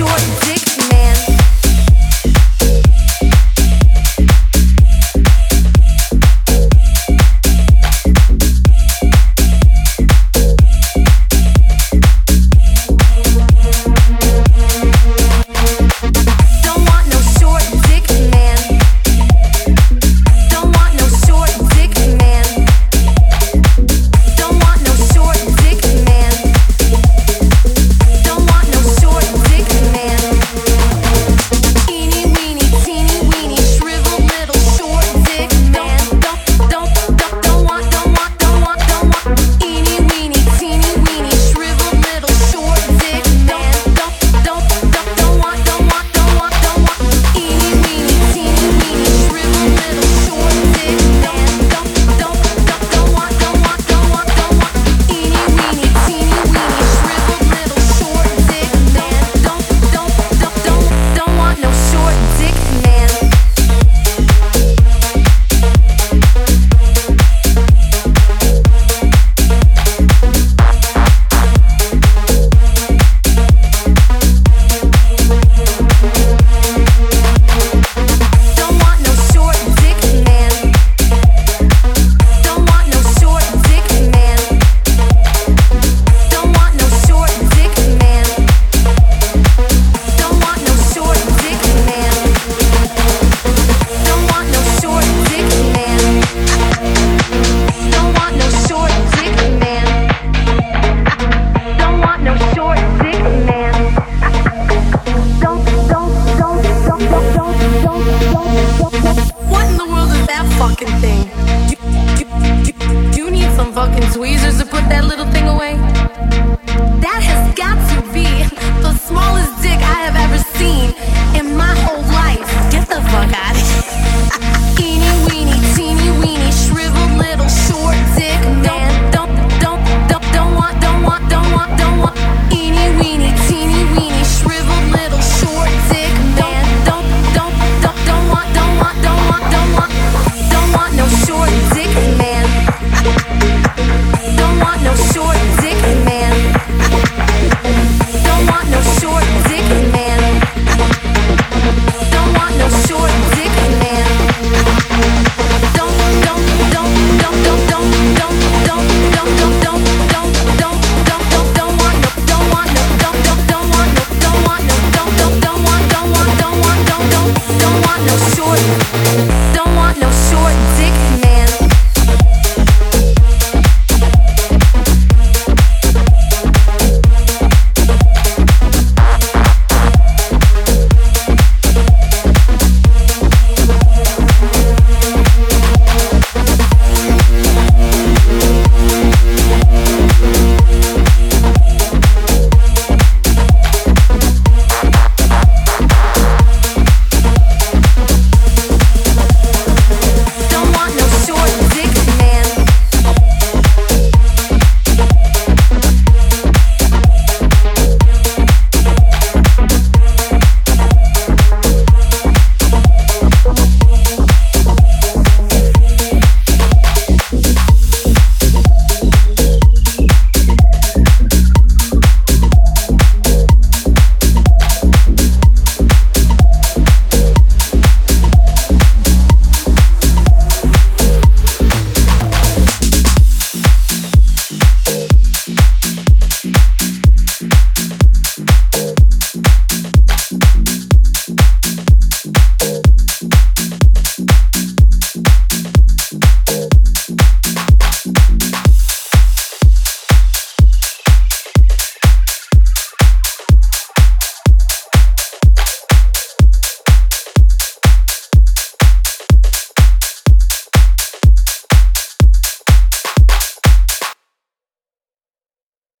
short dick.